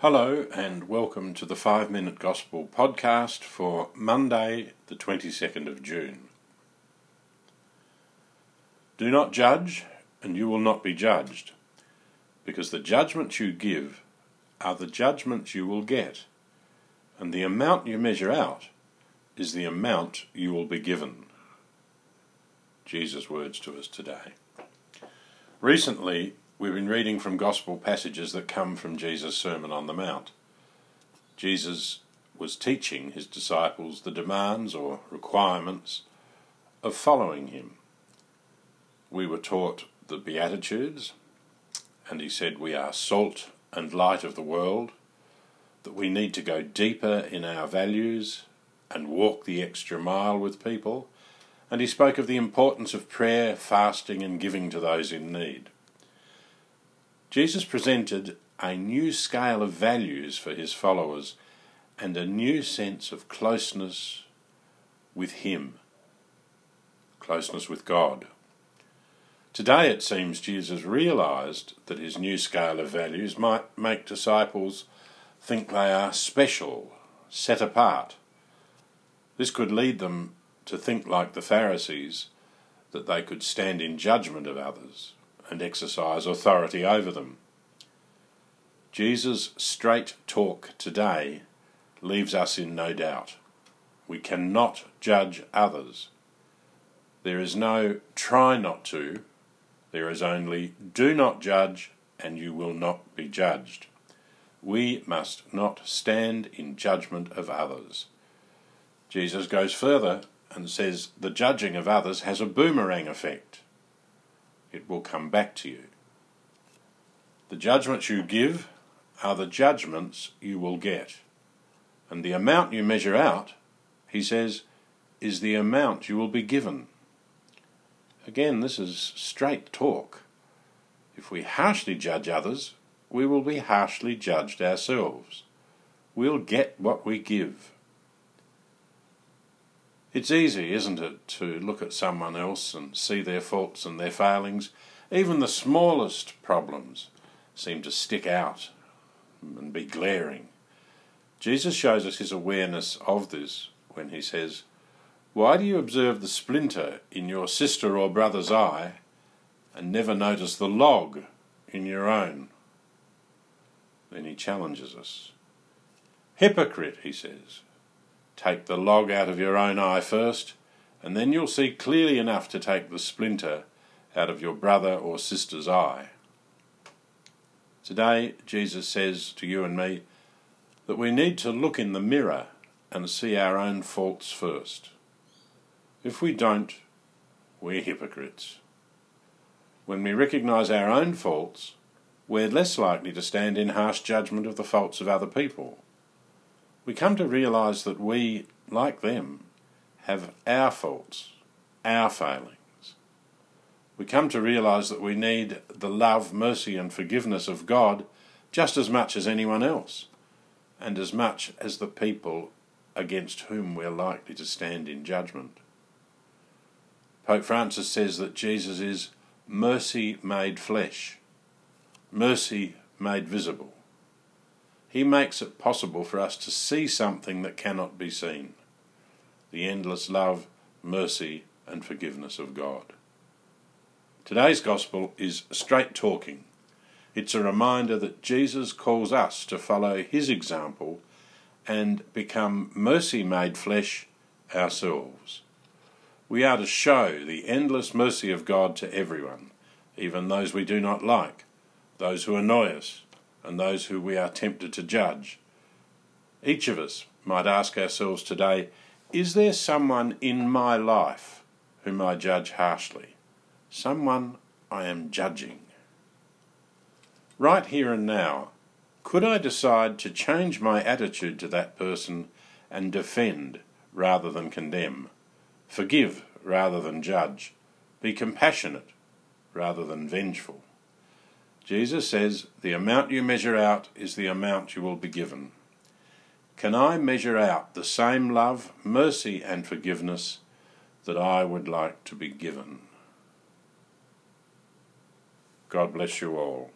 Hello, and welcome to the 5 Minute Gospel podcast for Monday, the 22nd of June. Do not judge, and you will not be judged, because the judgments you give are the judgments you will get, and the amount you measure out is the amount you will be given. Jesus' words to us today. Recently, We've been reading from gospel passages that come from Jesus' Sermon on the Mount. Jesus was teaching his disciples the demands or requirements of following him. We were taught the Beatitudes, and he said we are salt and light of the world, that we need to go deeper in our values and walk the extra mile with people, and he spoke of the importance of prayer, fasting, and giving to those in need. Jesus presented a new scale of values for his followers and a new sense of closeness with Him, closeness with God. Today it seems Jesus realized that his new scale of values might make disciples think they are special, set apart. This could lead them to think like the Pharisees, that they could stand in judgment of others and exercise authority over them. Jesus' straight talk today leaves us in no doubt. We cannot judge others. There is no try not to, there is only do not judge and you will not be judged. We must not stand in judgment of others. Jesus goes further and says the judging of others has a boomerang effect it will come back to you. The judgments you give are the judgments you will get. And the amount you measure out, he says, is the amount you will be given. Again, this is straight talk. If we harshly judge others, we will be harshly judged ourselves. We'll get what we give. It's easy, isn't it, to look at someone else and see their faults and their failings. Even the smallest problems seem to stick out and be glaring. Jesus shows us his awareness of this when he says, Why do you observe the splinter in your sister or brother's eye and never notice the log in your own? Then he challenges us. Hypocrite, he says. Take the log out of your own eye first, and then you'll see clearly enough to take the splinter out of your brother or sister's eye. Today, Jesus says to you and me that we need to look in the mirror and see our own faults first. If we don't, we're hypocrites. When we recognise our own faults, we're less likely to stand in harsh judgment of the faults of other people we come to realise that we, like them, have our faults, our failings. We come to realise that we need the love, mercy, and forgiveness of God just as much as anyone else, and as much as the people against whom we're likely to stand in judgment. Pope Francis says that Jesus is mercy made flesh, mercy made visible. He makes it possible for us to see something that cannot be seen the endless love, mercy, and forgiveness of God. Today's Gospel is straight talking. It's a reminder that Jesus calls us to follow his example and become mercy made flesh ourselves. We are to show the endless mercy of God to everyone, even those we do not like, those who annoy us, and those who we are tempted to judge. Each of us might ask ourselves today is there someone in my life whom I judge harshly? Someone I am judging? Right here and now, could I decide to change my attitude to that person and defend rather than condemn, forgive rather than judge, be compassionate rather than vengeful? Jesus says, The amount you measure out is the amount you will be given. Can I measure out the same love, mercy, and forgiveness that I would like to be given? God bless you all.